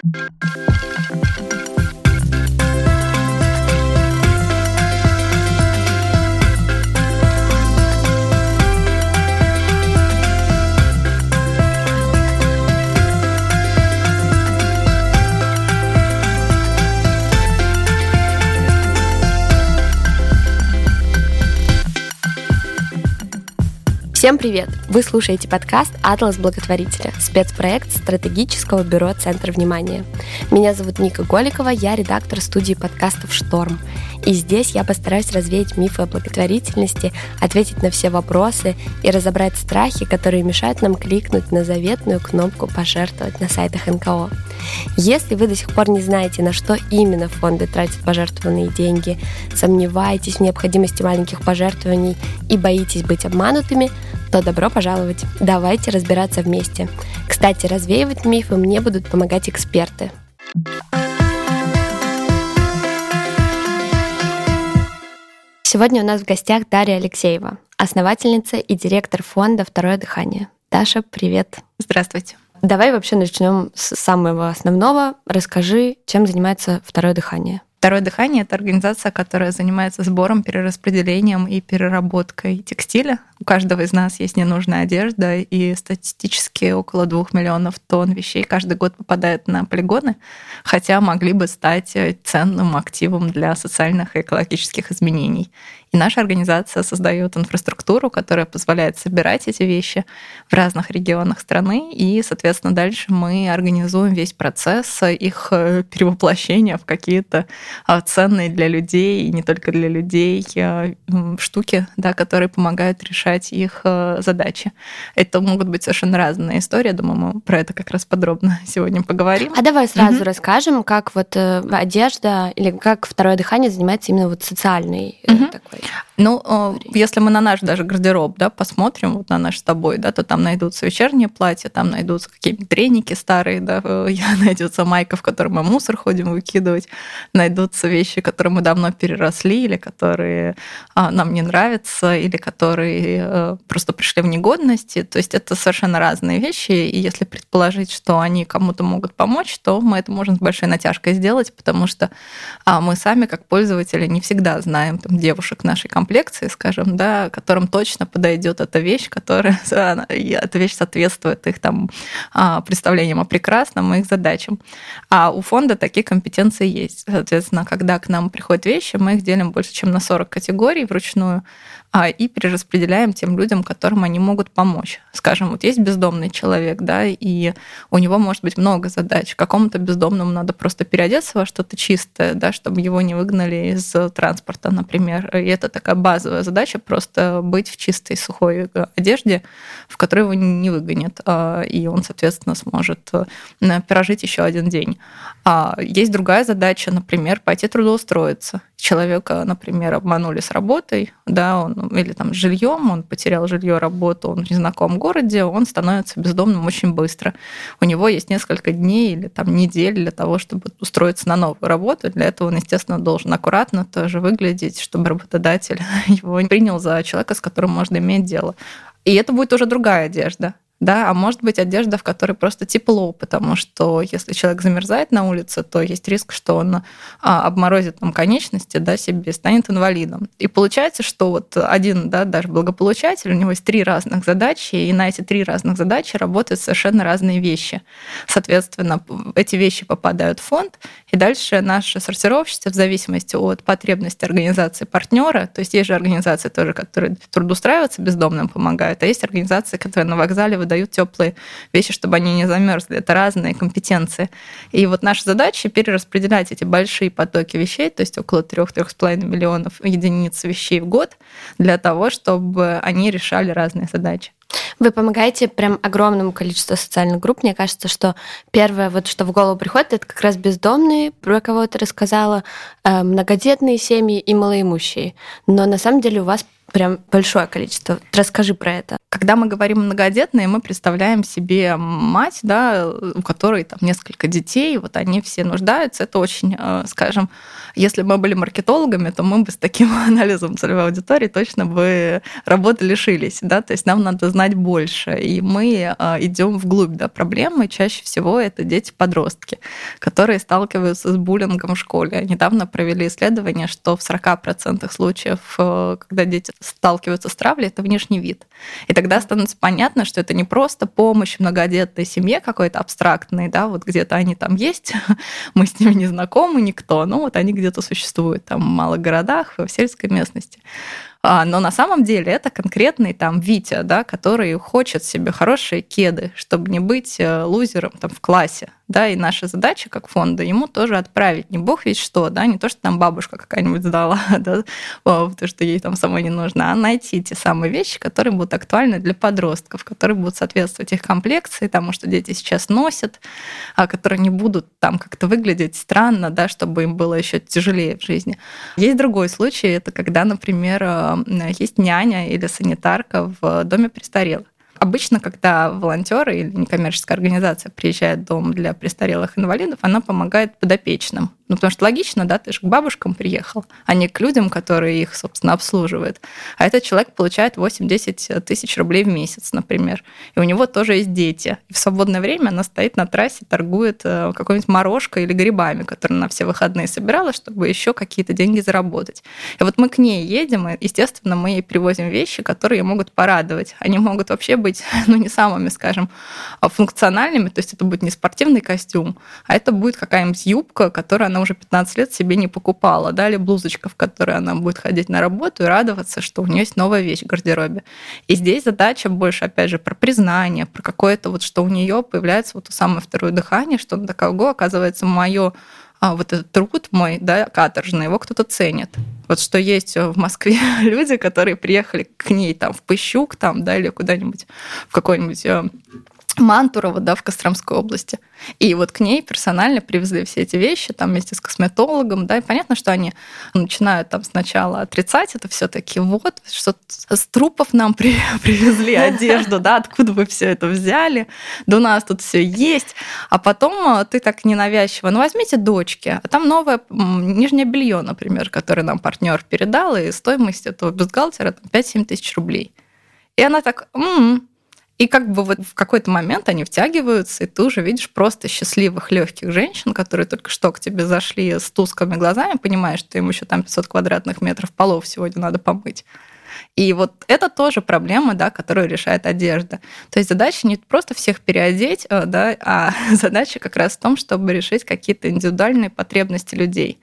thank you Всем привет! Вы слушаете подкаст «Атлас благотворителя» – спецпроект стратегического бюро «Центр внимания». Меня зовут Ника Голикова, я редактор студии подкастов «Шторм». И здесь я постараюсь развеять мифы о благотворительности, ответить на все вопросы и разобрать страхи, которые мешают нам кликнуть на заветную кнопку «Пожертвовать» на сайтах НКО. Если вы до сих пор не знаете, на что именно фонды тратят пожертвованные деньги, сомневаетесь в необходимости маленьких пожертвований и боитесь быть обманутыми – то добро пожаловать. Давайте разбираться вместе. Кстати, развеивать мифы мне будут помогать эксперты. Сегодня у нас в гостях Дарья Алексеева, основательница и директор фонда «Второе дыхание». Даша, привет. Здравствуйте. Давай вообще начнем с самого основного. Расскажи, чем занимается «Второе дыхание». Второе дыхание — это организация, которая занимается сбором, перераспределением и переработкой текстиля. У каждого из нас есть ненужная одежда, и статистически около двух миллионов тонн вещей каждый год попадает на полигоны, хотя могли бы стать ценным активом для социальных и экологических изменений. И наша организация создает инфраструктуру, которая позволяет собирать эти вещи в разных регионах страны, и, соответственно, дальше мы организуем весь процесс их э, перевоплощения в какие-то а, ценные для людей, и не только для людей, э, штуки, да, которые помогают решать их э, задачи. Это могут быть совершенно разные истории. Думаю, мы про это как раз подробно сегодня поговорим. А давай сразу угу. расскажем, как вот одежда или как второе дыхание занимается именно вот социальной угу. такой ну, э, если мы на наш даже гардероб, да, посмотрим, вот на наш с тобой, да, то там найдутся вечерние платья, там найдутся какие-нибудь треники старые, да, найдется майка, в которой мы мусор ходим выкидывать, найдутся вещи, которые мы давно переросли, или которые а, нам не нравятся, или которые а, просто пришли в негодности. То есть это совершенно разные вещи, и если предположить, что они кому-то могут помочь, то мы это можем с большой натяжкой сделать, потому что а, мы сами, как пользователи, не всегда знаем там, девушек нашей комплекции, скажем, да, которым точно подойдет эта вещь, которая эта вещь соответствует их там а, представлениям о прекрасном и их задачам. А у фонда такие компетенции есть. Соответственно, когда к нам приходят вещи, мы их делим больше, чем на 40 категорий вручную. А, и перераспределяем тем людям, которым они могут помочь. Скажем, вот есть бездомный человек, да, и у него может быть много задач. Какому-то бездомному надо просто переодеться во что-то чистое, да, чтобы его не выгнали из транспорта, например. И это такая базовая задача, просто быть в чистой, сухой одежде, в которой его не выгонят, а, и он, соответственно, сможет э, прожить еще один день. А есть другая задача, например, пойти трудоустроиться. Человека, например, обманули с работой, да, он или там с жильем, он потерял жилье, работу, он в незнакомом городе, он становится бездомным очень быстро. У него есть несколько дней или там недель для того, чтобы устроиться на новую работу. Для этого он, естественно, должен аккуратно тоже выглядеть, чтобы работодатель его принял за человека, с которым можно иметь дело. И это будет уже другая одежда да, а может быть одежда, в которой просто тепло, потому что если человек замерзает на улице, то есть риск, что он а, обморозит там конечности, да, себе, станет инвалидом. И получается, что вот один, да, даже благополучатель, у него есть три разных задачи, и на эти три разных задачи работают совершенно разные вещи. Соответственно, эти вещи попадают в фонд, и дальше наши сортировщицы в зависимости от потребности организации партнера, то есть есть же организации тоже, которые трудоустраиваться бездомным помогают, а есть организации, которые на вокзале дают теплые вещи, чтобы они не замерзли. Это разные компетенции. И вот наша задача перераспределять эти большие потоки вещей, то есть около 3-3,5 миллионов единиц вещей в год, для того, чтобы они решали разные задачи. Вы помогаете прям огромному количеству социальных групп. Мне кажется, что первое, вот что в голову приходит, это как раз бездомные, про кого ты рассказала, э, многодетные семьи и малоимущие. Но на самом деле у вас прям большое количество. Расскажи про это. Когда мы говорим многодетные, мы представляем себе мать, да, у которой там несколько детей, вот они все нуждаются. Это очень, э, скажем, если бы мы были маркетологами, то мы бы с таким анализом целевой аудитории точно бы работы лишились, да, то есть нам надо знать больше, и мы э, идем вглубь, да, проблемы. Чаще всего это дети-подростки, которые сталкиваются с буллингом в школе. Недавно провели исследование, что в 40% случаев, э, когда дети сталкиваются с травлей, это внешний вид. И тогда становится понятно, что это не просто помощь многодетной семье какой-то абстрактной, да, вот где-то они там есть, мы с ними не знакомы, никто, ну вот они где-то существуют там в малых городах, в сельской местности. А, но на самом деле это конкретный там Витя, да, который хочет себе хорошие кеды, чтобы не быть э, лузером там в классе, да, и наша задача как фонда ему тоже отправить, не бог ведь что, да, не то, что там бабушка какая-нибудь сдала, да, то, что ей там самой не нужно, а найти те самые вещи, которые будут актуальны для подростков, которые будут соответствовать их комплекции, тому, что дети сейчас носят, а которые не будут там как-то выглядеть странно, да, чтобы им было еще тяжелее в жизни. Есть другой случай, это когда, например, э, есть няня или санитарка в доме престарелых. Обычно, когда волонтеры или некоммерческая организация приезжает в дом для престарелых инвалидов, она помогает подопечным. Ну, потому что логично, да, ты же к бабушкам приехал, а не к людям, которые их, собственно, обслуживают. А этот человек получает 8-10 тысяч рублей в месяц, например. И у него тоже есть дети. И в свободное время она стоит на трассе, торгует э, какой-нибудь морожкой или грибами, которые на все выходные собирала, чтобы еще какие-то деньги заработать. И вот мы к ней едем, и, естественно, мы ей привозим вещи, которые могут порадовать. Они могут вообще быть, ну, не самыми, скажем, функциональными, то есть это будет не спортивный костюм, а это будет какая-нибудь юбка, которая она она уже 15 лет себе не покупала, да, или блузочка, в которой она будет ходить на работу и радоваться, что у нее есть новая вещь в гардеробе. И здесь задача больше, опять же, про признание, про какое-то вот, что у нее появляется вот то самое второе дыхание, что она такая, ого, оказывается, мое а вот этот труд мой, да, каторжный, его кто-то ценит. Вот что есть в Москве люди, которые приехали к ней там в Пыщук, там, да, или куда-нибудь в какой-нибудь Мантурово, да, в Костромской области. И вот к ней персонально привезли все эти вещи, там вместе с косметологом, да, и понятно, что они начинают там сначала отрицать это все таки вот, что с трупов нам при, привезли одежду, да, откуда вы все это взяли, да у нас тут все есть, а потом э, ты так ненавязчиво, ну возьмите дочки, а там новое нижнее белье, например, которое нам партнер передал, и стоимость этого бюстгальтера 5-7 тысяч рублей. И она так, м-м, и как бы вот в какой-то момент они втягиваются, и ты уже видишь просто счастливых, легких женщин, которые только что к тебе зашли с тусклыми глазами, понимаешь, что им еще там 500 квадратных метров полов сегодня надо помыть. И вот это тоже проблема, да, которую решает одежда. То есть задача не просто всех переодеть, э, да, а задача как раз в том, чтобы решить какие-то индивидуальные потребности людей.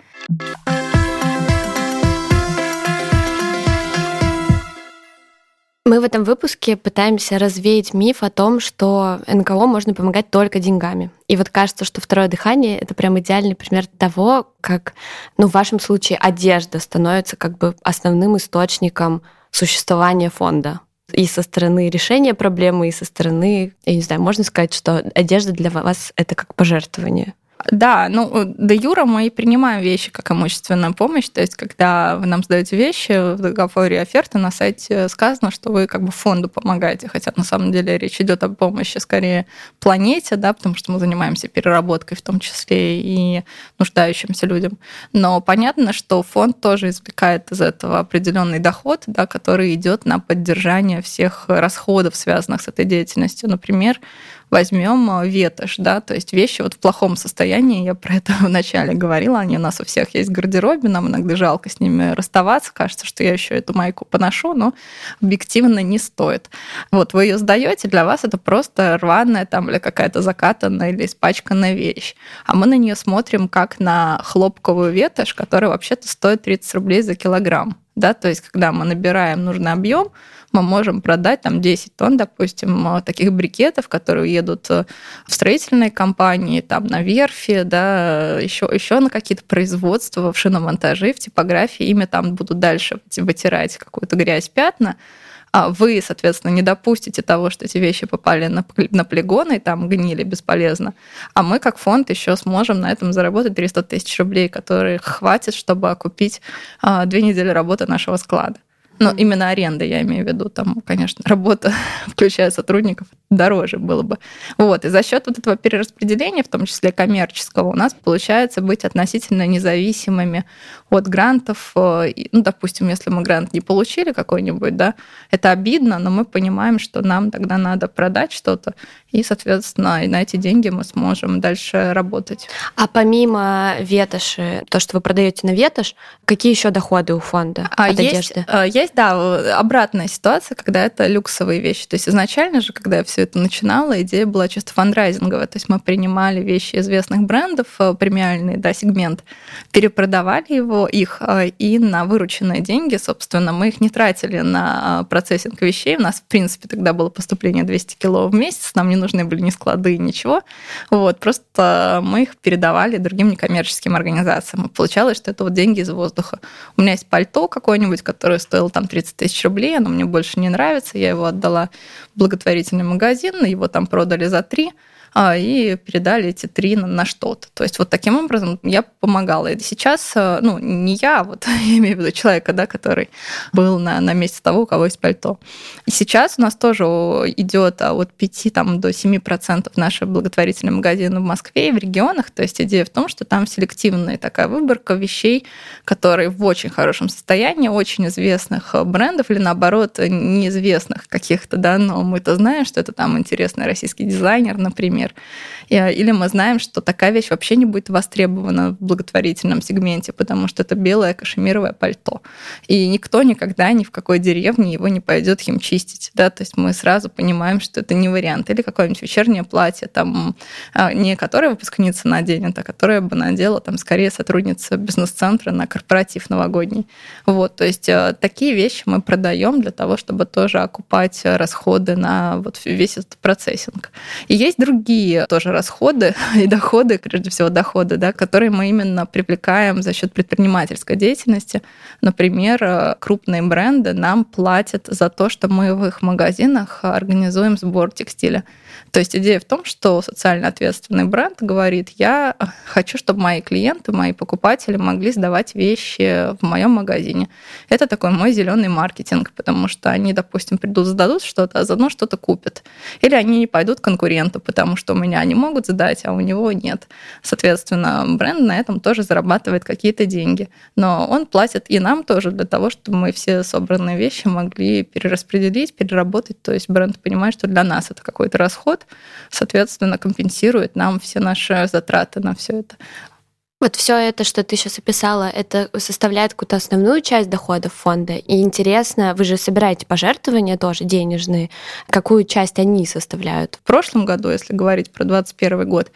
Мы в этом выпуске пытаемся развеять миф о том, что НКО можно помогать только деньгами. И вот кажется, что второе дыхание — это прям идеальный пример того, как, ну, в вашем случае одежда становится как бы основным источником существования фонда. И со стороны решения проблемы, и со стороны, я не знаю, можно сказать, что одежда для вас — это как пожертвование. Да, ну, до юра мы и принимаем вещи как имущественную помощь. То есть, когда вы нам сдаете вещи в договоре оферты, на сайте сказано, что вы как бы фонду помогаете. Хотя на самом деле речь идет о помощи скорее планете, да, потому что мы занимаемся переработкой в том числе и нуждающимся людям. Но понятно, что фонд тоже извлекает из этого определенный доход, да, который идет на поддержание всех расходов, связанных с этой деятельностью. Например, возьмем э, ветошь, да, то есть вещи вот в плохом состоянии, я про это вначале говорила, они у нас у всех есть в гардеробе, нам иногда жалко с ними расставаться, кажется, что я еще эту майку поношу, но объективно не стоит. Вот вы ее сдаете, для вас это просто рваная там или какая-то закатанная или испачканная вещь. А мы на нее смотрим как на хлопковую ветошь, которая вообще-то стоит 30 рублей за килограмм. Да, то есть, когда мы набираем нужный объем, мы можем продать там 10 тонн, допустим, э, таких брикетов, которые едут э, в строительные компании, там на верфи, да, еще, еще на какие-то производства, в шиномонтаже, в типографии, ими там будут дальше вытирать какую-то грязь, пятна, вы, соответственно, не допустите того, что эти вещи попали на, на полигоны и там гнили бесполезно. А мы, как фонд, еще сможем на этом заработать 300 тысяч рублей, которые хватит, чтобы окупить а, две недели работы нашего склада. Но mm. именно аренда, я имею в виду, там, конечно, работа, включая сотрудников, дороже было бы. Вот. И за счет вот этого перераспределения, в том числе коммерческого, у нас получается быть относительно независимыми от грантов. Э, ну, допустим, если мы грант не получили какой-нибудь, да, это обидно, но мы понимаем, что нам тогда надо продать что-то, и, соответственно, на эти деньги мы сможем дальше работать. А помимо ветоши, то, что вы продаете на ветошь, какие еще доходы у фонда а от есть, одежды? Э, есть, да, обратная ситуация, когда это люксовые вещи. То есть изначально же, когда я все это начинала, идея была чисто фандрайзинговая. То есть мы принимали вещи известных брендов, э, премиальный да, сегмент, перепродавали его, их, э, и на вырученные деньги, собственно, мы их не тратили на процессинг вещей. У нас, в принципе, тогда было поступление 200 кило в месяц, нам не нужны были ни склады, ничего. Вот, просто мы их передавали другим некоммерческим организациям. Получалось, что это вот деньги из воздуха. У меня есть пальто какое-нибудь, которое стоило там 30 тысяч рублей, оно мне больше не нравится, я его отдала в благотворительный магазин, его там продали за три. А, и передали эти три на, на что-то. То есть вот таким образом я помогала. И сейчас, э, ну, не я, вот я имею в виду человека, да, который был на, на месте того, у кого есть пальто. И сейчас у нас тоже идет а, от 5 там, до 7 процентов наши благотворительные магазины в Москве и в регионах. То есть идея в том, что там селективная такая выборка вещей, которые в очень хорошем состоянии, очень известных брендов или наоборот неизвестных каких-то, да, но мы-то знаем, что это там интересный российский дизайнер, например, например. Или мы знаем, что такая вещь вообще не будет востребована в благотворительном сегменте, потому что это белое кашемировое пальто. И никто никогда ни в какой деревне его не пойдет химчистить. Да? То есть мы сразу понимаем, что это не вариант. Или какое-нибудь вечернее платье, там, а, не которое выпускница наденет, а которое бы надела там, скорее сотрудница бизнес-центра на корпоратив новогодний. Вот, то есть э, такие вещи мы продаем для того, чтобы тоже окупать расходы на вот весь этот процессинг. И есть другие тоже расходы и доходы, прежде всего доходы, да, которые мы именно привлекаем за счет предпринимательской деятельности. Например, э, крупные бренды нам платят за то, что мы в их магазинах организуем сбор текстиля. То есть идея в том, что социально ответственный бренд говорит, я хочу, чтобы мои клиенты, мои покупатели могли сдавать вещи в моем магазине. Это такой мой зеленый маркетинг, потому что они, допустим, придут, сдадут что-то, а заодно что-то купят. Или они не пойдут к конкуренту, потому что у меня они могут сдать, а у него нет. Соответственно, бренд на этом тоже зарабатывает какие-то деньги. Но он платит и нам тоже для того, чтобы мы все собранные вещи могли перераспределить, переработать. То есть бренд понимает, что для нас это какой-то расход, соответственно, компенсирует нам все наши затраты на все это. Вот все это, что ты сейчас описала, это составляет какую-то основную часть доходов фонда. И интересно, вы же собираете пожертвования тоже денежные. Какую часть они составляют? В прошлом году, если говорить про 2021 год,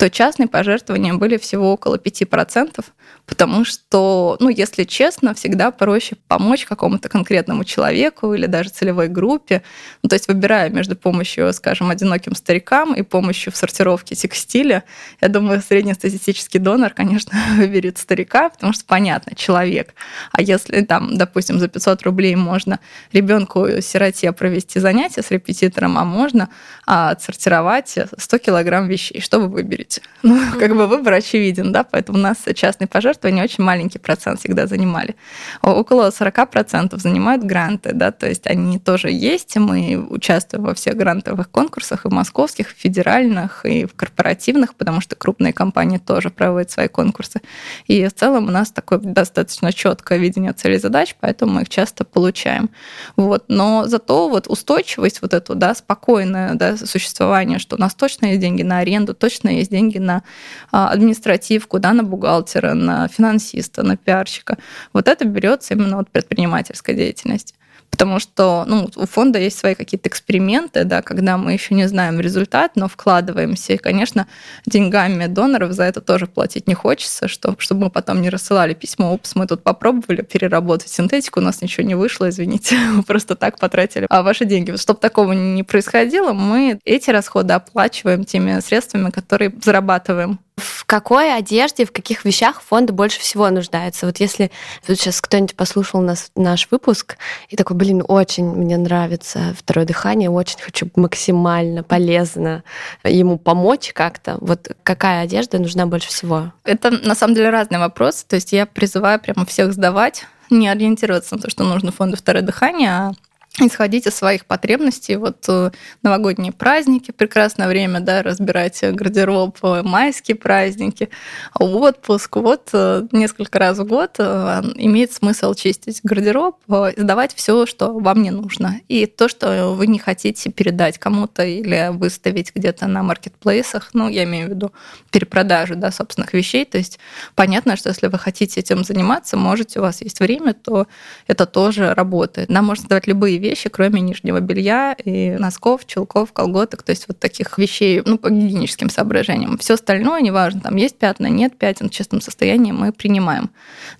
то частные пожертвования были всего около 5%, потому что, ну, если честно, всегда проще помочь какому-то конкретному человеку или даже целевой группе. Ну, то есть выбирая между помощью, скажем, одиноким старикам и помощью в сортировке текстиля, я думаю, среднестатистический донор, конечно, выберет старика, потому что понятно, человек. А если там, допустим, за 500 рублей можно ребенку сироте провести занятия с репетитором, а можно а, отсортировать 100 килограмм вещей, что вы выберете? Ну, как бы выбор очевиден, да, поэтому у нас частный пожертвования очень маленький процент всегда занимали. Около 40% занимают гранты, да, то есть они тоже есть, мы участвуем во всех грантовых конкурсах, и в московских, и в федеральных, и в корпоративных, потому что крупные компании тоже проводят свои конкурсы. И в целом у нас такое достаточно четкое видение целей задач, поэтому мы их часто получаем. Вот. Но зато вот устойчивость вот эту, да, спокойное да, существование, что у нас точно есть деньги на аренду, точно есть деньги на а, административку, да, на бухгалтера, на финансиста, на пиарщика. Вот это берется именно от предпринимательской деятельности потому что ну, у фонда есть свои какие-то эксперименты, да, когда мы еще не знаем результат, но вкладываемся. И, конечно, деньгами доноров за это тоже платить не хочется, что, чтобы мы потом не рассылали письмо, упс, мы тут попробовали переработать синтетику, у нас ничего не вышло, извините, мы просто так потратили а ваши деньги. Чтобы такого не происходило, мы эти расходы оплачиваем теми средствами, которые зарабатываем в какой одежде, в каких вещах фонд больше всего нуждается? Вот если тут сейчас кто-нибудь послушал нас, наш выпуск и такой, блин, очень мне нравится второе дыхание, очень хочу максимально полезно ему помочь как-то, вот какая одежда нужна больше всего? Это на самом деле разный вопрос. То есть я призываю прямо всех сдавать не ориентироваться на то, что нужно фонду второе дыхание, а исходить из своих потребностей. Вот э, новогодние праздники, прекрасное время, да, разбирать гардероб, э, майские праздники, отпуск. Вот э, несколько раз в год имеет смысл чистить гардероб, сдавать все, что вам не нужно. И то, что вы не хотите передать кому-то или выставить где-то на маркетплейсах, ну, я имею в виду перепродажу, да, собственных вещей. То есть понятно, что если вы хотите этим заниматься, можете, у вас есть время, то это тоже работает. Нам можно сдавать любые вещи, кроме нижнего белья и носков, чулков, колготок, то есть вот таких вещей, ну, по гигиеническим соображениям. Все остальное, неважно, там есть пятна, нет пятен, в чистом состоянии мы принимаем.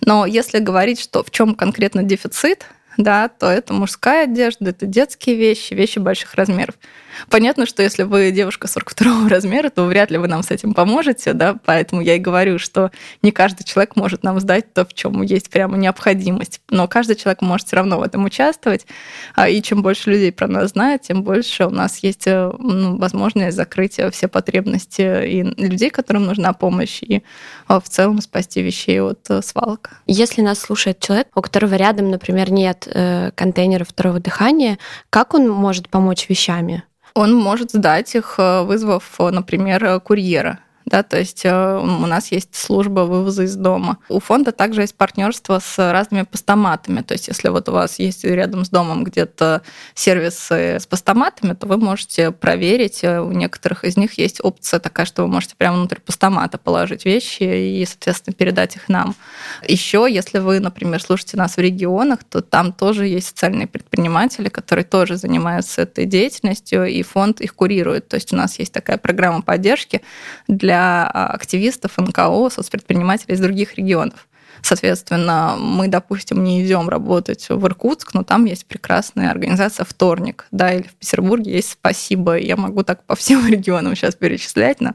Но если говорить, что в чем конкретно дефицит, да, то это мужская одежда, это детские вещи, вещи больших размеров. Понятно, что если вы девушка 42 размера, то вряд ли вы нам с этим поможете, да, поэтому я и говорю, что не каждый человек может нам сдать то, в чем есть прямо необходимость, но каждый человек может все равно в этом участвовать, а, и чем больше людей про нас знает, тем больше у нас есть э, ну, возможность закрыть все потребности и людей, которым нужна помощь, и а, в целом спасти вещей от э, свалок. Если нас слушает человек, у которого рядом, например, нет э, контейнера второго дыхания, как он может помочь вещами? Он может сдать их, э, вызвав, например, курьера да, то есть э, у нас есть служба вывоза из дома. У фонда также есть партнерство с разными постаматами, то есть если вот у вас есть рядом с домом где-то сервисы с постаматами, то вы можете проверить, э, у некоторых из них есть опция такая, что вы можете прямо внутрь постамата положить вещи и, соответственно, передать их нам. Еще, если вы, например, слушаете нас в регионах, то там тоже есть социальные предприниматели, которые тоже занимаются этой деятельностью, и фонд их курирует. То есть у нас есть такая программа поддержки для для а, активистов НКО, соцпредпринимателей из других регионов. Соответственно, мы, допустим, не идем работать в Иркутск, но там есть прекрасная организация «Вторник», да, или в Петербурге есть «Спасибо». Я могу так по всем регионам сейчас перечислять, но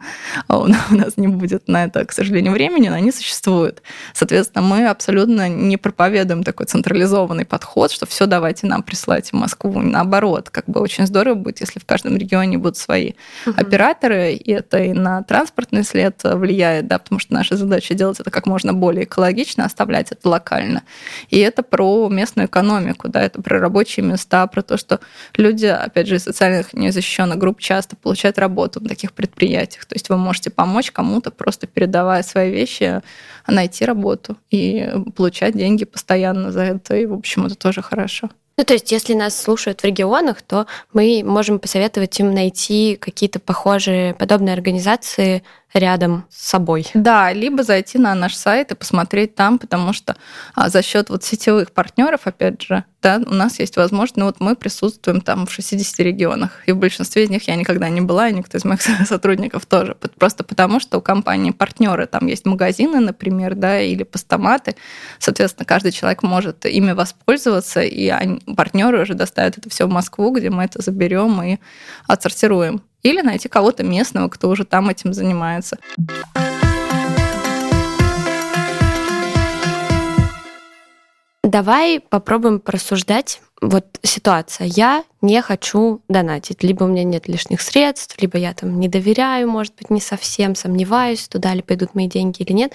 у нас не будет на это, к сожалению, времени, но они существуют. Соответственно, мы абсолютно не проповедуем такой централизованный подход, что все давайте нам присылать в Москву. Наоборот, как бы очень здорово будет, если в каждом регионе будут свои угу. операторы, и это и на транспортный след влияет, да, потому что наша задача делать это как можно более экологично, лично оставлять это локально. И это про местную экономику, да, это про рабочие места, про то, что люди, опять же, из социальных незащищенных групп часто получают работу в таких предприятиях. То есть вы можете помочь кому-то, просто передавая свои вещи, найти работу и получать деньги постоянно за это. И, в общем, это тоже хорошо. Ну, то есть, если нас слушают в регионах, то мы можем посоветовать им найти какие-то похожие, подобные организации рядом с собой. Да, либо зайти на наш сайт и посмотреть там, потому что а, за счет вот сетевых партнеров, опять же, да, у нас есть возможность, ну вот мы присутствуем там в 60 регионах, и в большинстве из них я никогда не была, и никто из моих сотрудников тоже, просто потому что у компании партнеры, там есть магазины, например, да, или постаматы, соответственно, каждый человек может ими воспользоваться, и они, партнеры уже доставят это все в Москву, где мы это заберем и отсортируем или найти кого-то местного, кто уже там этим занимается. Давай попробуем порассуждать. Вот ситуация. Я не хочу донатить. Либо у меня нет лишних средств, либо я там не доверяю, может быть, не совсем сомневаюсь, туда ли пойдут мои деньги или нет.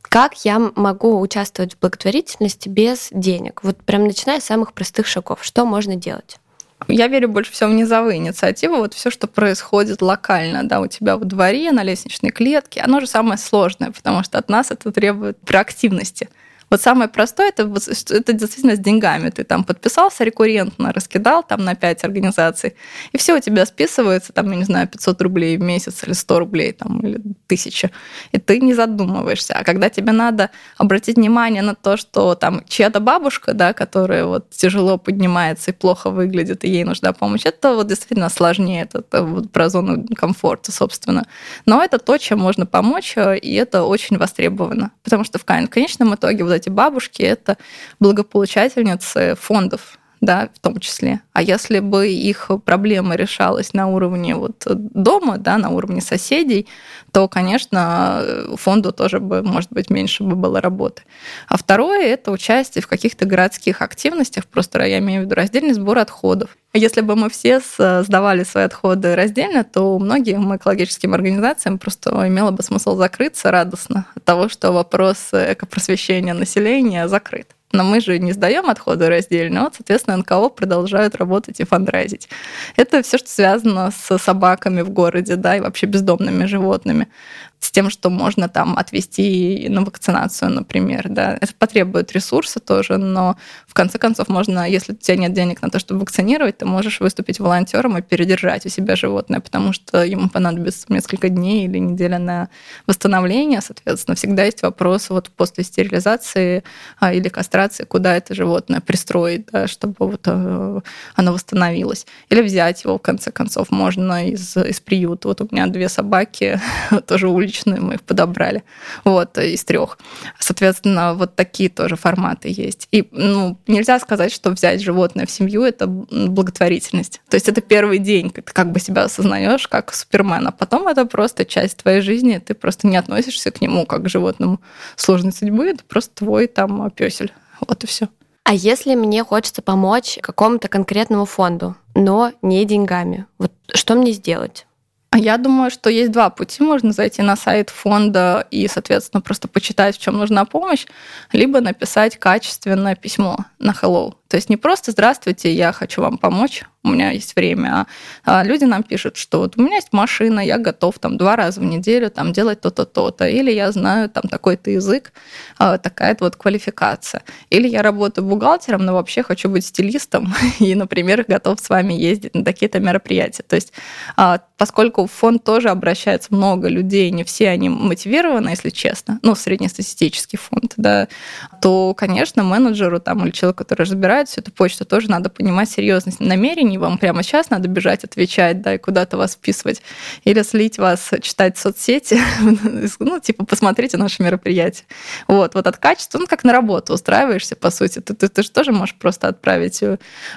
Как я могу участвовать в благотворительности без денег? Вот прям начиная с самых простых шагов. Что можно делать? Я верю больше всего в низовые инициативы. Вот все, что происходит локально, да, у тебя во дворе, на лестничной клетке, оно же самое сложное, потому что от нас это требует проактивности. Вот самое простое это, это действительно с деньгами. Ты там подписался рекуррентно, раскидал там на 5 организаций, и все у тебя списывается, там, я не знаю, 500 рублей в месяц или 100 рублей там, или 1000. И ты не задумываешься. А когда тебе надо обратить внимание на то, что там чья-то бабушка, да, которая вот тяжело поднимается и плохо выглядит, и ей нужна помощь, это вот действительно сложнее, это, это вот про зону комфорта, собственно. Но это то, чем можно помочь, и это очень востребовано. Потому что в конечном итоге вот эти бабушки – это благополучательницы фондов, да, в том числе. А если бы их проблема решалась на уровне вот дома, да, на уровне соседей, то, конечно, фонду тоже бы, может быть, меньше бы было работы. А второе – это участие в каких-то городских активностях, просто я имею в виду раздельный сбор отходов. Если бы мы все сдавали свои отходы раздельно, то многим экологическим организациям просто имело бы смысл закрыться радостно от того, что вопрос экопросвещения населения закрыт. Соответственно, мы же не сдаем отходы раздельно, вот, соответственно, НКО продолжают работать и фандрайзить. Это все, что связано с собаками в городе, да, и вообще бездомными животными с тем, что можно там отвести на вакцинацию, например. Да. Это потребует ресурса тоже, но в конце концов можно, если у тебя нет денег на то, чтобы вакцинировать, ты можешь выступить волонтером и передержать у себя животное, потому что ему понадобится несколько дней или неделя на восстановление. Соответственно, всегда есть вопрос вот после стерилизации а, или кастрации, куда это животное пристроить, да, чтобы вот э, оно восстановилось. Или взять его, в конце концов, можно из, из приюта. Вот у меня две собаки, тоже уличные, уличную, мы их подобрали, вот, из трех. Соответственно, вот такие тоже форматы есть. И ну, нельзя сказать, что взять животное в семью – это благотворительность. То есть это первый день, ты как бы себя осознаешь как супермен, а потом это просто часть твоей жизни, ты просто не относишься к нему как к животному сложной судьбы, это просто твой там песель. Вот и все. А если мне хочется помочь какому-то конкретному фонду, но не деньгами, вот что мне сделать? А я думаю, что есть два пути. Можно зайти на сайт фонда и, соответственно, просто почитать, в чем нужна помощь, либо написать качественное письмо на Hello. То есть не просто «Здравствуйте, я хочу вам помочь, у меня есть время», а, а люди нам пишут, что вот у меня есть машина, я готов там два раза в неделю там делать то-то, то-то, или я знаю там такой-то язык, а, такая-то вот квалификация. Или я работаю бухгалтером, но вообще хочу быть стилистом и, например, готов с вами ездить на такие-то мероприятия. То есть а, поскольку в фонд тоже обращается много людей, не все они мотивированы, если честно, ну, среднестатистический фонд, да, то, конечно, менеджеру там или человеку, который разбирается, собирают всю эту почту, тоже надо понимать серьезность намерений. Вам прямо сейчас надо бежать, отвечать, да, и куда-то вас вписывать. Или слить вас читать соцсети, ну, типа, посмотрите наше мероприятие. Вот, вот от качества, ну, как на работу устраиваешься, по сути. Ты, ты, ты же тоже можешь просто отправить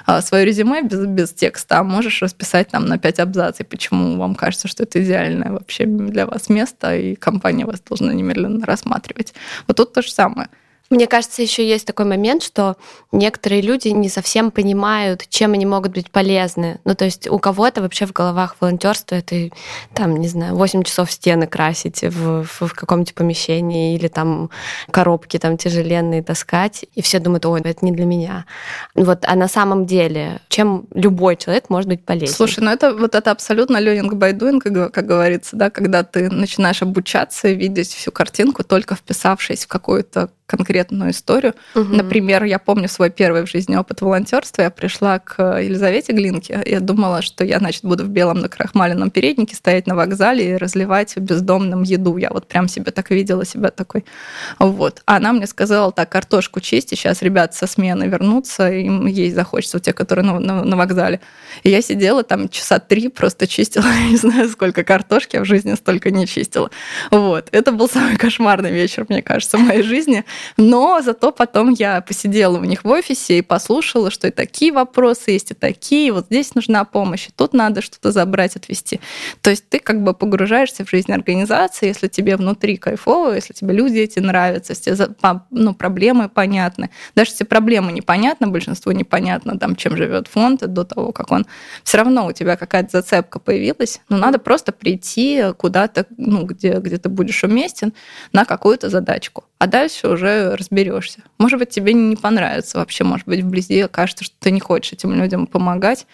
а, свое резюме без, без текста, а можешь расписать там на пять абзаций, почему вам кажется, что это идеальное вообще для вас место, и компания вас должна немедленно рассматривать. Вот тут то же самое. Мне кажется, еще есть такой момент, что некоторые люди не совсем понимают, чем они могут быть полезны. Ну, то есть у кого-то вообще в головах волонтерство это, там, не знаю, 8 часов стены красить в, в, в каком-нибудь помещении или там коробки там тяжеленные таскать, и все думают, ой, это не для меня. Вот, а на самом деле, чем любой человек может быть полезен? Слушай, ну это вот это абсолютно learning by doing, как, как говорится, да, когда ты начинаешь обучаться и видеть всю картинку, только вписавшись в какую-то конкретную историю. Угу. Например, я помню свой первый в жизни опыт волонтерства. Я пришла к Елизавете Глинке. Я думала, что я, значит, буду в белом накрахмаленном переднике стоять на вокзале и разливать бездомным еду. Я вот прям себе так видела себя такой. Вот. А она мне сказала, так, картошку чисти, сейчас ребята со смены вернутся, им есть захочется, те, которые на, на, на вокзале. И я сидела там часа три, просто чистила, не знаю, сколько картошки, я в жизни столько не чистила. Вот. Это был самый кошмарный вечер, мне кажется, в моей жизни. Но зато потом я посидела у них в офисе и послушала, что и такие вопросы есть, и такие. Вот здесь нужна помощь, и тут надо что-то забрать, отвести. То есть ты как бы погружаешься в жизнь организации, если тебе внутри кайфово, если тебе люди эти нравятся, если тебе ну, проблемы понятны. Даже если проблемы непонятны, большинству непонятно, там, чем живет фонд до того, как он... Все равно у тебя какая-то зацепка появилась, но надо просто прийти куда-то, ну, где, где ты будешь уместен на какую-то задачку а дальше уже разберешься. Может быть, тебе не понравится вообще, может быть, вблизи окажется, что ты не хочешь этим людям помогать,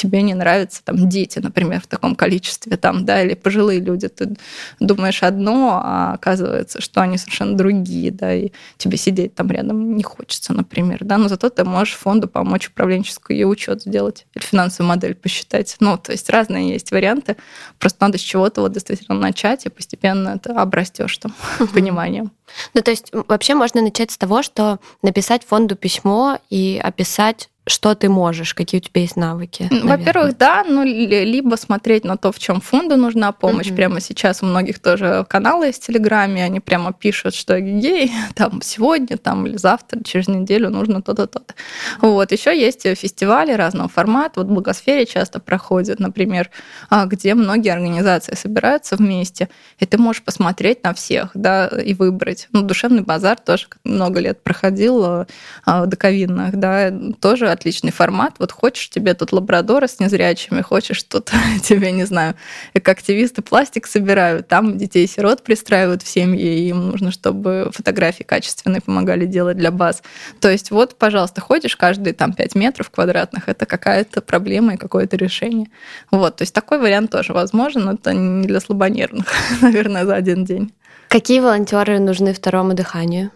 тебе не нравятся там дети, например, в таком количестве, там, да, или пожилые люди. Ты думаешь одно, а оказывается, что они совершенно другие, да, и тебе сидеть там рядом не хочется, например, да, но зато ты можешь фонду помочь управленческую учет сделать или финансовую модель посчитать. Ну, то есть разные есть варианты, просто надо с чего-то вот действительно начать, и постепенно это обрастешь там пониманием. Ну, то есть вообще можно начать с того, что написать фонду письмо и описать что ты можешь, какие у тебя есть навыки? Во-первых, да, ну либо смотреть на то, в чем фонду нужна помощь. Угу. Прямо сейчас у многих тоже каналы есть в Телеграме, они прямо пишут, что ей там сегодня, там или завтра, через неделю нужно то-то, то-то. Вот еще есть фестивали разного формата. Вот в Благосфере часто проходят, например, а, где многие организации собираются вместе, и ты можешь посмотреть на всех, да, и выбрать. Ну, душевный базар тоже много лет проходил а, в доковинных, да, тоже отличный формат. Вот хочешь тебе тут лабрадора с незрячими, хочешь тут тебе, не знаю, активисты пластик собирают, там детей-сирот пристраивают в семьи, и им нужно, чтобы фотографии качественные помогали делать для баз. То есть вот, пожалуйста, ходишь каждые там 5 метров квадратных, это какая-то проблема и какое-то решение. Вот, то есть такой вариант тоже возможен, но это не для слабонервных, наверное, за один день. Какие волонтеры нужны второму дыханию?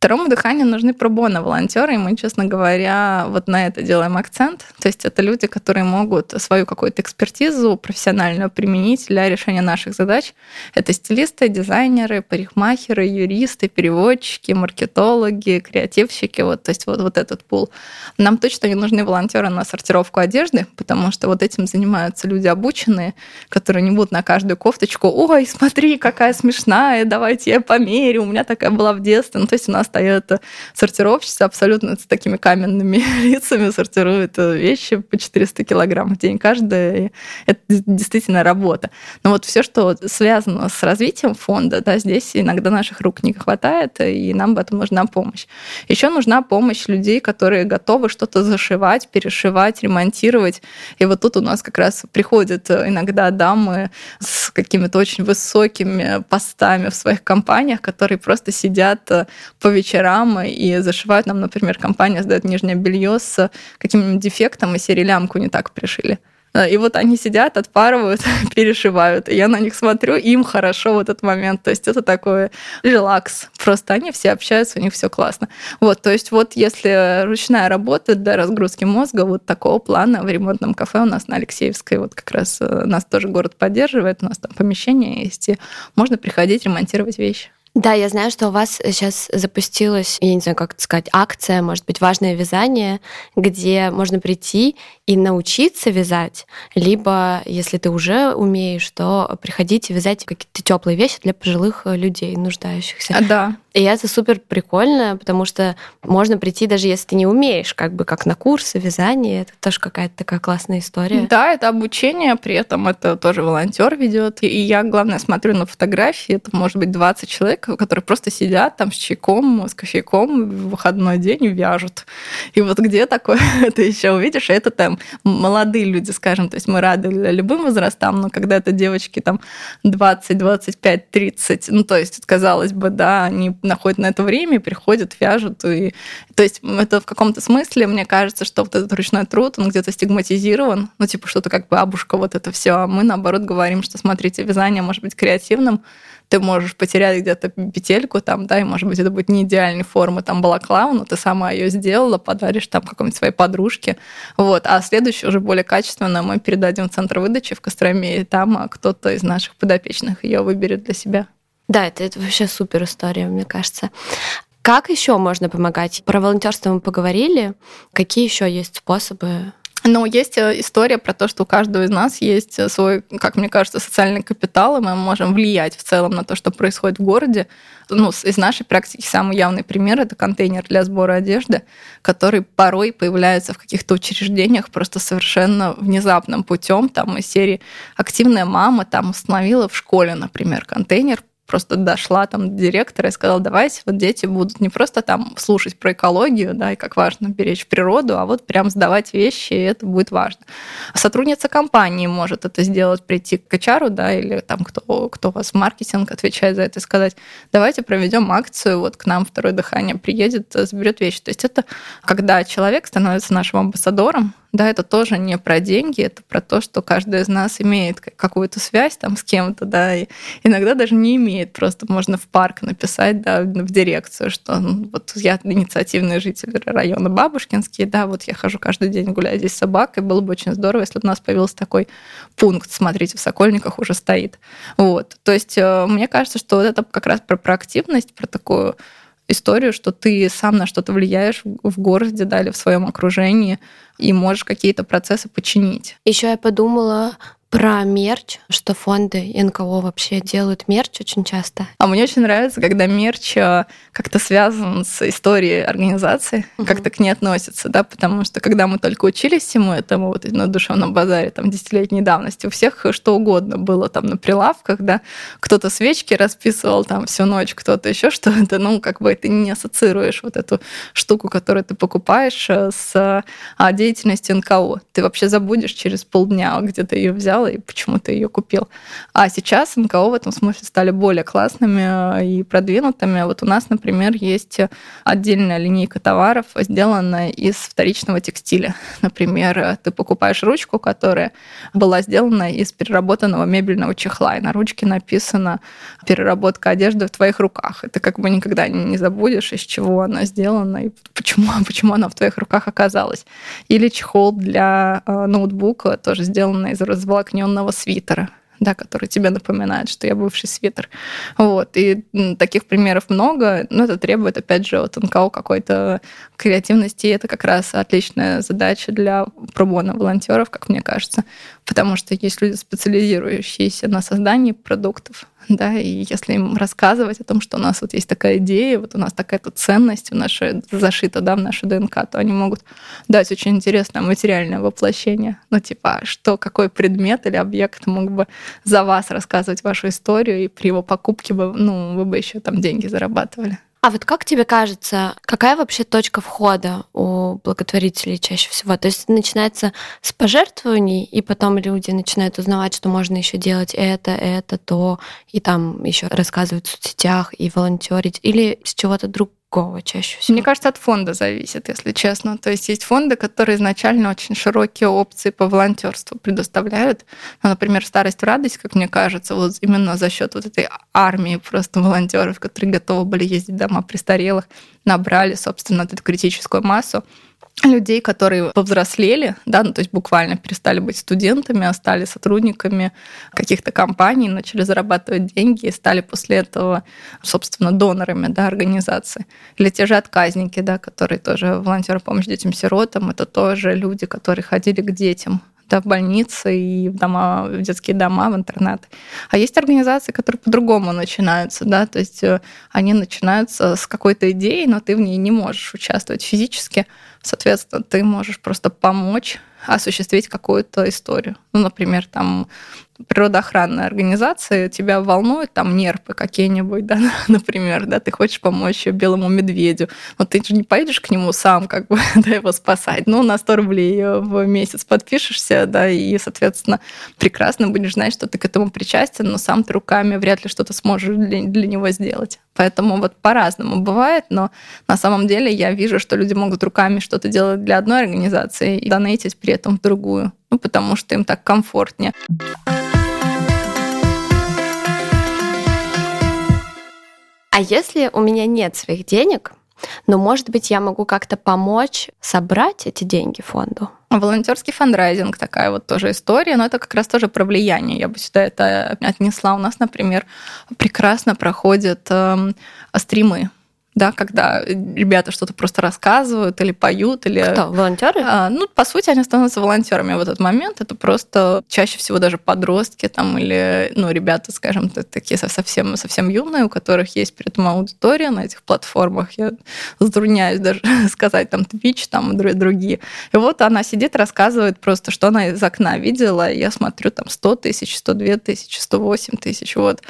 Второму дыханию нужны пробона волонтеры, и мы, честно говоря, вот на это делаем акцент. То есть это люди, которые могут свою какую-то экспертизу профессиональную применить для решения наших задач. Это стилисты, дизайнеры, парикмахеры, юристы, переводчики, маркетологи, креативщики. Вот, то есть вот, вот этот пул. Нам точно не нужны волонтеры на сортировку одежды, потому что вот этим занимаются люди обученные, которые не будут на каждую кофточку «Ой, смотри, какая смешная, давайте я померю, у меня такая была в детстве». Ну, то есть у нас стоят сортировщицы абсолютно с такими каменными лицами, сортируют вещи по 400 килограмм в день каждая. Это действительно работа. Но вот все, что связано с развитием фонда, да, здесь иногда наших рук не хватает, и нам в этом нужна помощь. Еще нужна помощь людей, которые готовы что-то зашивать, перешивать, ремонтировать. И вот тут у нас как раз приходят иногда дамы с какими-то очень высокими постами в своих компаниях, которые просто сидят по вечерам и зашивают нам, например, компания сдает нижнее белье с каким-нибудь дефектом, и серии лямку не так пришили. И вот они сидят, отпарывают, перешивают. И я на них смотрю, им хорошо в этот момент. То есть это такой релакс. Просто они все общаются, у них все классно. Вот, то есть вот если ручная работа для разгрузки мозга вот такого плана в ремонтном кафе у нас на Алексеевской, вот как раз э, нас тоже город поддерживает, у нас там помещение есть, и можно приходить ремонтировать вещи. Да, я знаю, что у вас сейчас запустилась, я не знаю, как это сказать, акция, может быть, важное вязание, где можно прийти и научиться вязать, либо, если ты уже умеешь, то приходите вязать какие-то теплые вещи для пожилых людей, нуждающихся. Да. И это супер прикольно, потому что можно прийти, даже если ты не умеешь, как бы как на курсы вязания. Это тоже какая-то такая классная история. Да, это обучение, при этом это тоже волонтер ведет. И я, главное, смотрю на фотографии, это может быть 20 человек, которые просто сидят там с чайком, с кофейком в выходной день и вяжут. И вот где такое ты еще увидишь, это там молодые люди, скажем, то есть мы рады любым возрастам, но когда это девочки там 20, 25, 30, ну то есть, казалось бы, да, они находят на это время приходят, вяжут. И... То есть это в каком-то смысле, мне кажется, что вот этот ручной труд, он где-то стигматизирован, ну типа что-то как бабушка, вот это все. А мы наоборот говорим, что смотрите, вязание может быть креативным, ты можешь потерять где-то петельку там, да, и, может быть, это будет не идеальной формы там балаклава, но ты сама ее сделала, подаришь там какой-нибудь своей подружке, вот, а следующую уже более качественно мы передадим в центр выдачи в Костроме, и там а кто-то из наших подопечных ее выберет для себя. Да, это, это вообще супер история, мне кажется. Как еще можно помогать? Про волонтерство мы поговорили. Какие еще есть способы но есть э, история про то, что у каждого из нас есть э, свой, как мне кажется, социальный капитал, и мы можем влиять в целом на то, что происходит в городе. Ну, из нашей практики самый явный пример – это контейнер для сбора одежды, который порой появляется в каких-то учреждениях просто совершенно внезапным путем. Там из серии «Активная мама» там установила в школе, например, контейнер, просто дошла там до директора и сказала, давайте вот дети будут не просто там слушать про экологию, да, и как важно беречь природу, а вот прям сдавать вещи, и это будет важно. Сотрудница компании может это сделать, прийти к HR, да, или там кто, кто у вас в маркетинг отвечает за это, и сказать, давайте проведем акцию, вот к нам второе дыхание приедет, заберет вещи. То есть это когда человек становится нашим амбассадором, да, это тоже не про деньги, это про то, что каждый из нас имеет какую-то связь там с кем-то, да, и иногда даже не имеет, просто можно в парк написать, да, в дирекцию, что ну, вот я инициативный житель района Бабушкинский, да, вот я хожу каждый день гуляю здесь с собакой, было бы очень здорово, если бы у нас появился такой пункт, смотрите, в Сокольниках уже стоит. Вот, то есть э, мне кажется, что вот это как раз про проактивность, про такую историю, что ты сам на что-то влияешь в городе, да, или в своем окружении, и можешь какие-то процессы починить. Еще я подумала про мерч, что фонды НКО вообще делают мерч очень часто. А мне очень нравится, когда мерч э, как-то связан с историей организации, угу. как-то к ней относится, да, потому что когда мы только учились всему этому вот на душевном базаре, там, десятилетней давности, у всех что угодно было там на прилавках, да, кто-то свечки расписывал там всю ночь, кто-то еще что-то, ну, как бы ты не ассоциируешь вот эту штуку, которую ты покупаешь э, с а, деятельностью НКО. Ты вообще забудешь через полдня, где ты ее взял и почему ты ее купил. А сейчас НКО в этом смысле стали более классными э, и продвинутыми. Вот у нас, например, есть отдельная линейка товаров, сделанная из вторичного текстиля. Например, ты покупаешь ручку, которая была сделана из переработанного мебельного чехла, и на ручке написано «переработка одежды в твоих руках». Это как бы никогда не забудешь, из чего она сделана и почему, почему она в твоих руках оказалась. Или чехол для э, ноутбука, тоже сделанный из разволокненного свитера да, который тебе напоминает, что я бывший свитер. Вот. И таких примеров много, но это требует, опять же, от НКО какой-то креативности, и это как раз отличная задача для пробона волонтеров, как мне кажется, потому что есть люди, специализирующиеся на создании продуктов, да, и если им рассказывать о том, что у нас вот есть такая идея, вот у нас такая-то ценность в нашей, зашита, да, в нашу ДНК, то они могут дать очень интересное материальное воплощение. Ну, типа, что, какой предмет или объект мог бы за вас рассказывать вашу историю, и при его покупке бы, ну, вы бы еще там деньги зарабатывали. А вот как тебе кажется, какая вообще точка входа у благотворителей чаще всего? То есть начинается с пожертвований, и потом люди начинают узнавать, что можно еще делать это, это, то, и там еще рассказывать в соцсетях и волонтерить, или с чего-то друг какого чаще всего? Мне кажется, от фонда зависит, если честно. То есть есть фонды, которые изначально очень широкие опции по волонтерству предоставляют. Ну, например, «Старость в радость», как мне кажется, вот именно за счет вот этой армии просто волонтеров, которые готовы были ездить в дома престарелых, набрали, собственно, эту критическую массу людей, которые повзрослели, да, ну, то есть буквально перестали быть студентами, а стали сотрудниками каких-то компаний, начали зарабатывать деньги и стали после этого, собственно, донорами да, организации. Или те же отказники, да, которые тоже волонтеры помощи детям-сиротам, это тоже люди, которые ходили к детям, да, в больницы и в дома, в детские дома, в интернаты. А есть организации, которые по-другому начинаются, да, то есть э, они начинаются с какой-то идеи, но ты в ней не можешь участвовать физически, соответственно, ты можешь просто помочь осуществить какую-то историю. Ну, например, там природоохранная организация, тебя волнуют там нерпы какие-нибудь, да, например, да, ты хочешь помочь белому медведю, но ты же не поедешь к нему сам, как бы, да, его спасать. Ну, на 100 рублей в месяц подпишешься, да, и, соответственно, прекрасно будешь знать, что ты к этому причастен, но сам ты руками вряд ли что-то сможешь для, для него сделать. Поэтому вот по-разному бывает, но на самом деле я вижу, что люди могут руками что-то делать для одной организации и донатить при этом в другую, ну, потому что им так комфортнее. А если у меня нет своих денег, но, может быть, я могу как-то помочь собрать эти деньги фонду? Волонтерский фандрайзинг такая вот тоже история, но это как раз тоже про влияние. Я бы сюда это отнесла. У нас, например, прекрасно проходят э, стримы да, когда ребята что-то просто рассказывают или поют, или... Кто, волонтеры? А, ну, по сути, они становятся волонтерами в этот момент. Это просто чаще всего даже подростки там или, ну, ребята, скажем, такие совсем, совсем юные, у которых есть при этом аудитория на этих платформах. Я затрудняюсь даже сказать там Twitch там и другие. И вот она сидит, рассказывает просто, что она из окна видела, и я смотрю там 100 тысяч, 102 тысячи, 108 тысяч, вот.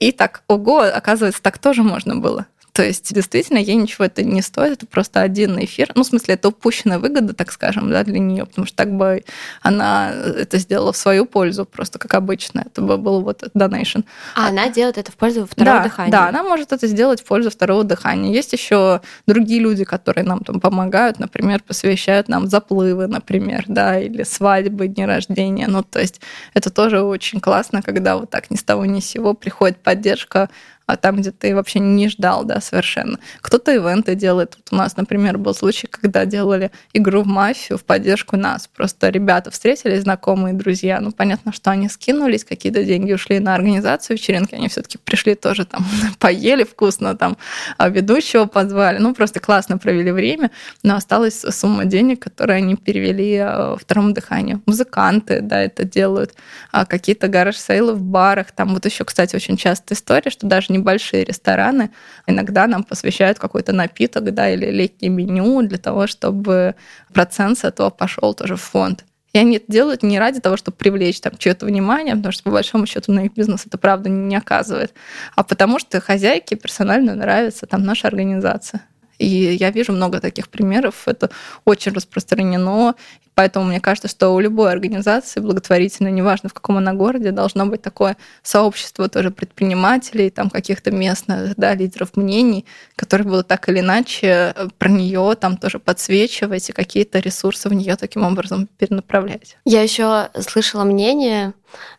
И так, ого, оказывается, так тоже можно было. То есть, действительно, ей ничего это не стоит, это просто один эфир. Ну, в смысле, это упущенная выгода, так скажем, да, для нее, потому что так бы она это сделала в свою пользу, просто как обычно. Это бы был вот donation. А, а она делает это в пользу второго да, дыхания. Да, она может это сделать в пользу второго дыхания. Есть еще другие люди, которые нам там помогают, например, посвящают нам заплывы, например, да, или свадьбы, дни рождения. Ну, то есть это тоже очень классно, когда вот так ни с того ни с сего приходит поддержка а там, где ты вообще не ждал, да, совершенно. Кто-то ивенты делает. Вот у нас, например, был случай, когда делали игру в мафию в поддержку нас. Просто ребята встретились, знакомые, друзья. Ну, понятно, что они скинулись, какие-то деньги ушли на организацию вечеринки, они все таки пришли тоже там, поели вкусно, там, а ведущего позвали. Ну, просто классно провели время, но осталась сумма денег, которые они перевели э, второму дыханию. Музыканты, да, это делают. А какие-то гараж-сейлы в барах. Там вот еще, кстати, очень частая история, что даже небольшие рестораны иногда нам посвящают какой-то напиток, да, или летнее меню для того, чтобы процент с этого пошел тоже в фонд. И они это делают не ради того, чтобы привлечь там чье-то внимание, потому что по большому счету на их бизнес это правда не оказывает, а потому что хозяйке персонально нравится там наша организация. И я вижу много таких примеров. Это очень распространено. Поэтому мне кажется, что у любой организации благотворительной, неважно в каком она городе, должно быть такое сообщество тоже предпринимателей, там каких-то местных да, лидеров мнений, которые будут так или иначе э, про нее там тоже подсвечивать и какие-то ресурсы в нее таким образом перенаправлять. Я еще слышала мнение,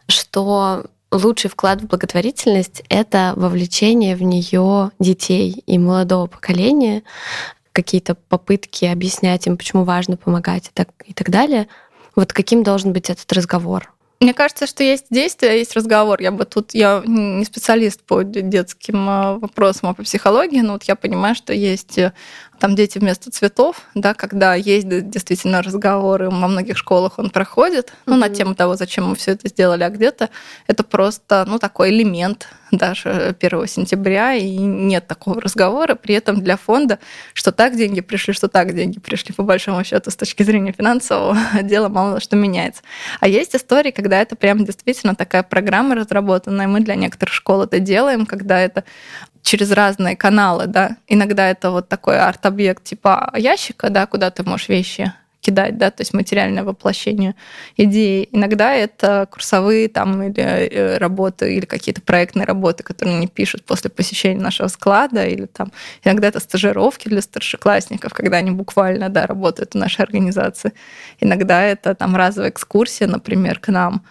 что лучший вклад в благотворительность — это вовлечение в нее детей и молодого поколения, какие-то попытки объяснять им, почему важно помогать и так, и так далее. Вот каким должен быть этот разговор? Мне кажется, что есть действие, а есть разговор. Я бы тут, я не специалист по детским э, вопросам, а по психологии, но вот я понимаю, что есть там дети вместо цветов, да, когда есть действительно разговоры, во многих школах он проходит, ну, mm-hmm. на тему того, зачем мы все это сделали, а где-то это просто, ну, такой элемент даже 1 сентября, и нет такого разговора, при этом для фонда, что так деньги пришли, что так деньги пришли, по большому счету, с точки зрения финансового дела мало что меняется. А есть истории, когда это прям действительно такая программа разработанная, мы для некоторых школ это делаем, когда это через разные каналы, да. Иногда это вот такой арт-объект типа ящика, да, куда ты можешь вещи кидать, да, то есть материальное воплощение идеи. Иногда это курсовые там или э, работы, или какие-то проектные работы, которые они пишут после посещения нашего склада, или там иногда это стажировки для старшеклассников, когда они буквально, да, работают в нашей организации. Иногда это там разовая экскурсия, например, к нам,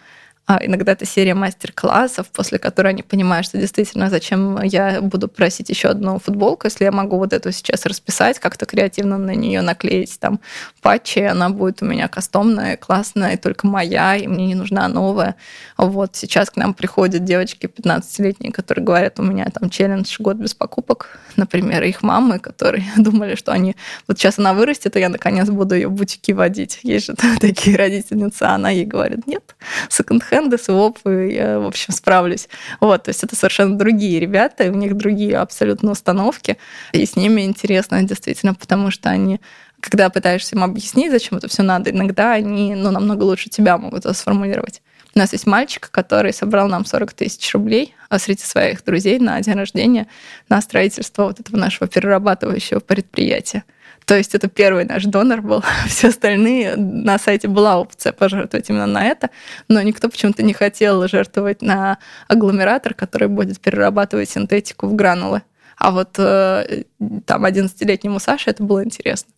а иногда это серия мастер-классов, после которой они понимают, что действительно, зачем я буду просить еще одну футболку, если я могу вот эту сейчас расписать, как-то креативно на нее наклеить там патчи, она будет у меня кастомная, классная, и только моя, и мне не нужна новая. Вот сейчас к нам приходят девочки 15-летние, которые говорят, у меня там челлендж год без покупок, например, их мамы, которые думали, что они вот сейчас она вырастет, и я наконец буду ее бутики водить. Есть же такие родительницы, а она ей говорит, нет, секонд хенды, свопы, я, в общем, справлюсь. Вот, то есть это совершенно другие ребята, и у них другие абсолютно установки, и с ними интересно действительно, потому что они когда пытаешься им объяснить, зачем это все надо, иногда они ну, намного лучше тебя могут это сформулировать. У нас есть мальчик, который собрал нам 40 тысяч рублей а среди своих друзей на день рождения на строительство вот этого нашего перерабатывающего предприятия. То есть это первый наш донор был. Все остальные на сайте была опция пожертвовать именно на это, но никто почему-то не хотел жертвовать на агломератор, который будет перерабатывать синтетику в гранулы. А вот э, там 11-летнему Саше это было интересно.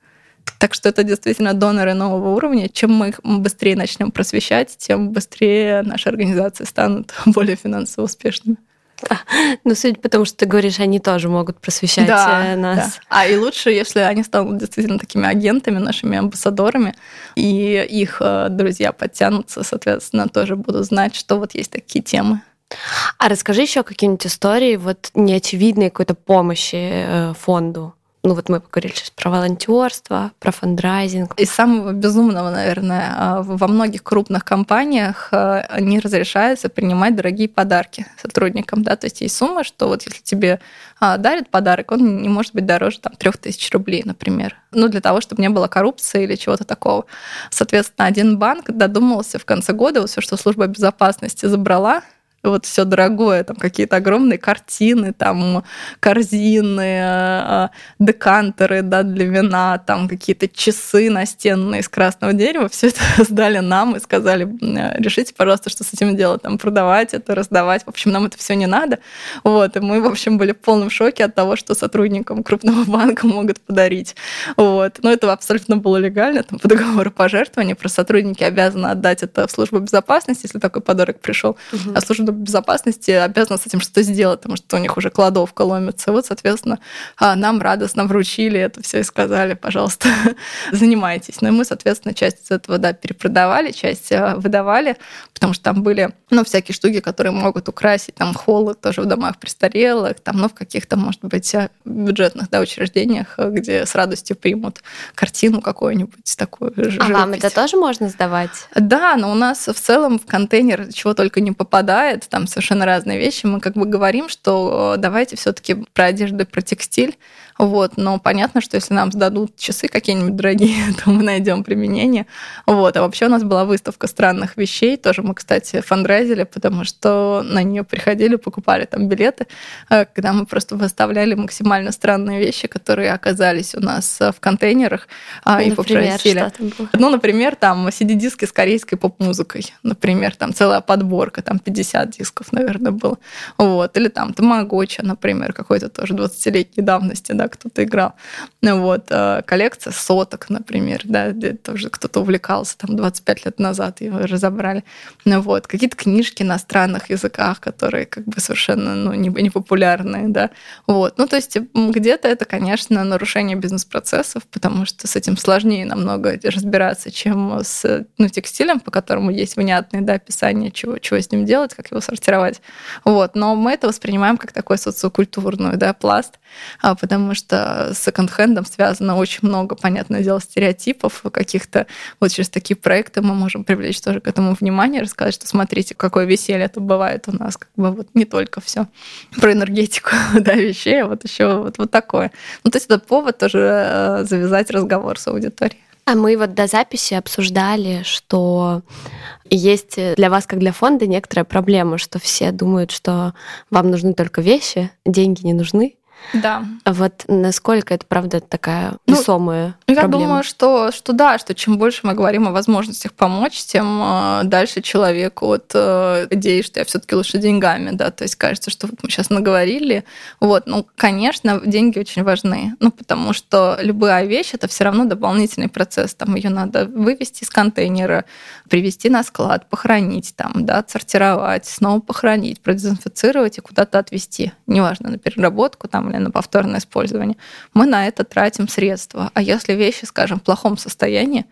Так что это действительно доноры нового уровня. Чем мы их быстрее начнем просвещать, тем быстрее наши организации станут более финансово успешными. Ну, судя по тому, что ты говоришь, они тоже могут просвещать да, э, нас. Да. А и лучше, если они станут действительно такими агентами, нашими амбассадорами, и их э, друзья подтянутся, соответственно, тоже будут знать, что вот есть такие темы. А расскажи еще какие-нибудь истории вот неочевидной какой-то помощи э, фонду ну вот мы поговорили сейчас про волонтерство, про фандрайзинг. Из самого безумного, наверное, а, во многих крупных компаниях а, не разрешается принимать дорогие подарки сотрудникам. Да? То есть есть сумма, что вот если тебе а, дарят подарок, он не может быть дороже там, 3000 рублей, например. Ну, для того, чтобы не было коррупции или чего-то такого. Соответственно, один банк додумался в конце года, вот все, что служба безопасности забрала, вот все дорогое, там какие-то огромные картины, там корзины, а, декантеры да, для вина, там какие-то часы настенные из красного дерева, все это сдали нам и сказали, решите, пожалуйста, что с этим делать, там продавать это, раздавать, в общем, нам это все не надо. Вот, и мы, в общем, были в полном шоке от того, что сотрудникам крупного банка могут подарить. Вот. Но это абсолютно было легально, там по договору пожертвования, про сотрудники обязаны отдать это в службу безопасности, если такой подарок пришел, угу. а служба безопасности обязана с этим что-то сделать, потому что у них уже кладовка ломится. Вот, соответственно, а, нам радостно вручили это все и сказали, пожалуйста, занимайтесь. Ну и мы, соответственно, часть из этого, да, перепродавали, часть а, выдавали, потому что там были, ну, всякие штуки, которые могут украсить, там, холлы тоже в домах престарелых, там, ну, в каких-то, может быть, бюджетных, да, учреждениях, где с радостью примут картину какую-нибудь такую. А вам это тоже можно сдавать? Да, но у нас в целом в контейнер чего только не попадает, там совершенно разные вещи. Мы как бы говорим, что э, давайте все-таки про одежду и про текстиль вот. Но понятно, что если нам сдадут часы какие-нибудь дорогие, то мы найдем применение. Вот. А вообще у нас была выставка странных вещей. Тоже мы, кстати, фандрайзили, потому что на нее приходили, покупали там билеты, э, когда мы просто выставляли максимально странные вещи, которые оказались у нас э, в контейнерах ну, и например, попросили. Ну, например, там CD-диски с корейской поп-музыкой. Например, там целая подборка, там 50 дисков, наверное, было. Вот. Или там Тамагоча, например, какой-то тоже 20-летней давности, да, кто-то играл. Ну вот, э, коллекция соток, например, да, тоже кто-то увлекался, там 25 лет назад его разобрали. Ну вот, какие-то книжки на странных языках, которые как бы совершенно ну, не популярные, да. Вот, ну то есть где-то это, конечно, нарушение бизнес-процессов, потому что с этим сложнее намного разбираться, чем с ну, текстилем, по которому есть внятные да, описания, чего, чего с ним делать, как его сортировать. Вот, но мы это воспринимаем как такой социокультурный да, пласт, а, потому что с секонд-хендом связано очень много, понятное дело, стереотипов каких-то. Вот через такие проекты мы можем привлечь тоже к этому внимание, рассказать, что смотрите, какое веселье тут бывает у нас, как бы вот не только все про энергетику да, вещей, а вот еще вот, вот такое. Ну, то есть это повод тоже э, завязать разговор с аудиторией. А мы вот до записи обсуждали, что есть для вас, как для фонда, некоторая проблема, что все думают, что вам нужны только вещи, деньги не нужны. Да. Вот насколько это, правда, такая ну, весомая ну, Я проблема? думаю, что, что да, что чем больше мы говорим о возможностях помочь, тем э, дальше человеку от э, идеи, что я все таки лучше деньгами, да, то есть кажется, что вот мы сейчас наговорили. Вот, ну, конечно, деньги очень важны, ну, потому что любая вещь — это все равно дополнительный процесс, там ее надо вывести из контейнера, привести на склад, похоронить там, да, отсортировать, снова похоронить, продезинфицировать и куда-то отвезти. Неважно, на переработку там или на повторное использование. Мы на это тратим средства. А если вещи, скажем, в плохом состоянии,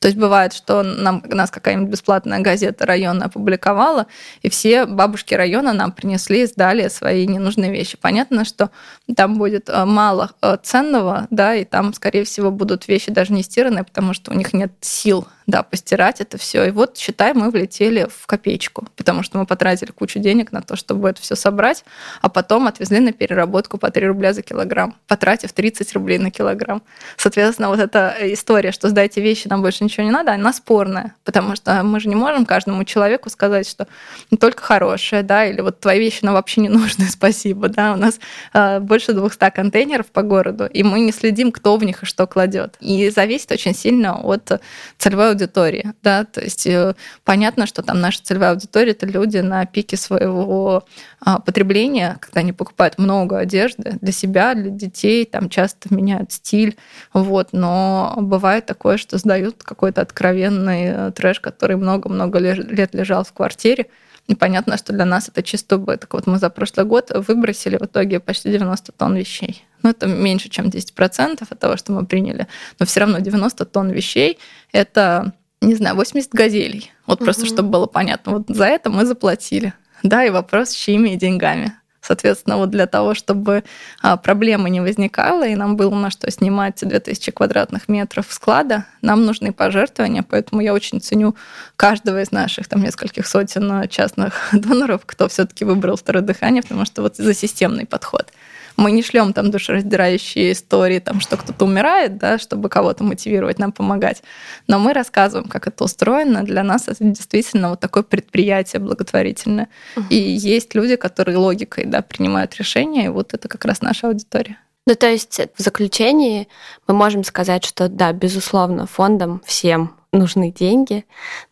то есть бывает, что нам, нас какая-нибудь бесплатная газета района опубликовала, и все бабушки района нам принесли и сдали свои ненужные вещи. Понятно, что там будет э, мало э, ценного, да, и там, скорее всего, будут вещи даже не стиранные, потому что у них нет сил да, постирать это все. И вот, считай, мы влетели в копеечку, потому что мы потратили кучу денег на то, чтобы это все собрать, а потом отвезли на переработку по 3 рубля за килограмм, потратив 30 рублей на килограмм. Соответственно, вот эта история, что сдайте вещи, нам больше ничего не надо, она спорная, потому что мы же не можем каждому человеку сказать, что не только хорошее, да, или вот твои вещи нам вообще не нужны, спасибо, да, у нас э, больше 200 контейнеров по городу, и мы не следим, кто в них и что кладет. И зависит очень сильно от целевой аудитории, да, то есть э, понятно, что там наша целевая аудитория это люди на пике своего а, потребления, когда они покупают много одежды для себя, для детей, там часто меняют стиль, вот, но бывает такое, что сдают какой-то откровенный э, трэш, который много-много лет лежал в квартире, и понятно, что для нас это чисто убыток. Вот мы за прошлый год выбросили в итоге почти 90 тонн вещей. Ну, это меньше, чем 10% от того, что мы приняли. Но все равно 90 тонн вещей – это, не знаю, 80 газелей. Вот угу. просто, чтобы было понятно. Вот за это мы заплатили. Да, и вопрос, чьими деньгами. Соответственно, вот для того, чтобы а, проблемы не возникало, и нам было на что снимать 2000 квадратных метров склада, нам нужны пожертвования, поэтому я очень ценю каждого из наших там нескольких сотен частных доноров, кто все таки выбрал второе дыхание, потому что вот за системный подход. Мы не шлем там душераздирающие истории, там, что кто-то умирает, да, чтобы кого-то мотивировать нам помогать. Но мы рассказываем, как это устроено. Для нас это действительно вот такое предприятие благотворительное. Uh-huh. И есть люди, которые логикой да, принимают решения, и вот это как раз наша аудитория. Ну, то есть в заключении мы можем сказать, что да, безусловно, фондам всем нужны деньги,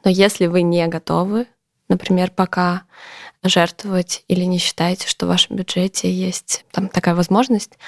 но если вы не готовы, например, пока жертвовать или не считаете, что в вашем бюджете есть там такая возможность,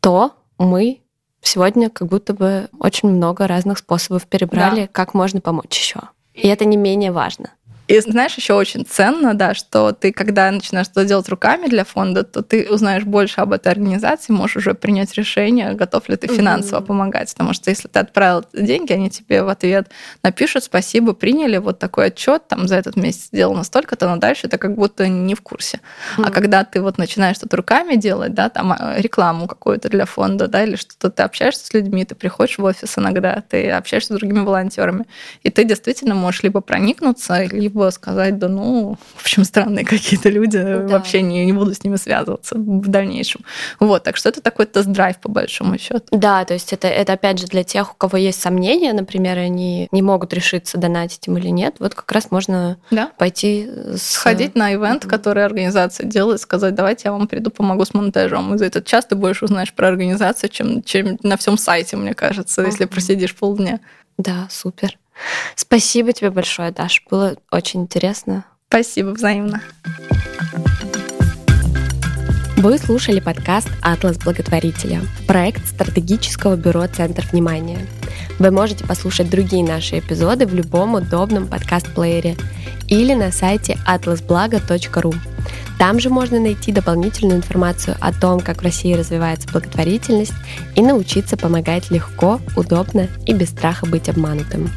то мы сегодня как будто бы очень много разных способов перебрали, да. как можно помочь еще. И это не менее важно. И знаешь, еще очень ценно, да, что ты, когда начинаешь что делать руками для фонда, то ты узнаешь больше об этой организации, можешь уже принять решение, готов ли ты финансово mm-hmm. помогать. Потому что если ты отправил деньги, они тебе в ответ напишут спасибо, приняли вот такой отчет, там за этот месяц сделано столько-то, но дальше это как будто не в курсе. Mm-hmm. А когда ты вот начинаешь что-то руками делать, да, там а, рекламу какую-то для фонда, да, или что-то ты общаешься с людьми, ты приходишь в офис иногда, ты общаешься с другими волонтерами, и ты действительно можешь либо проникнуться, либо сказать, да ну, в общем, странные какие-то люди, да. вообще не, не буду с ними связываться в дальнейшем. Вот, так что это такой тест-драйв по большому счету. Да, то есть это, это опять же для тех, у кого есть сомнения, например, они не могут решиться, донатить им или нет, вот как раз можно да. пойти с... Сходить на ивент, mm-hmm. который организация делает, сказать, давайте я вам приду, помогу с монтажом. И за этот час ты больше узнаешь про организацию, чем, чем на всем сайте, мне кажется, mm-hmm. если просидишь полдня. Да, супер. Спасибо тебе большое, Даш. Было очень интересно. Спасибо взаимно. Вы слушали подкаст «Атлас благотворителя» – проект стратегического бюро «Центр внимания». Вы можете послушать другие наши эпизоды в любом удобном подкаст-плеере или на сайте atlasblago.ru. Там же можно найти дополнительную информацию о том, как в России развивается благотворительность и научиться помогать легко, удобно и без страха быть обманутым.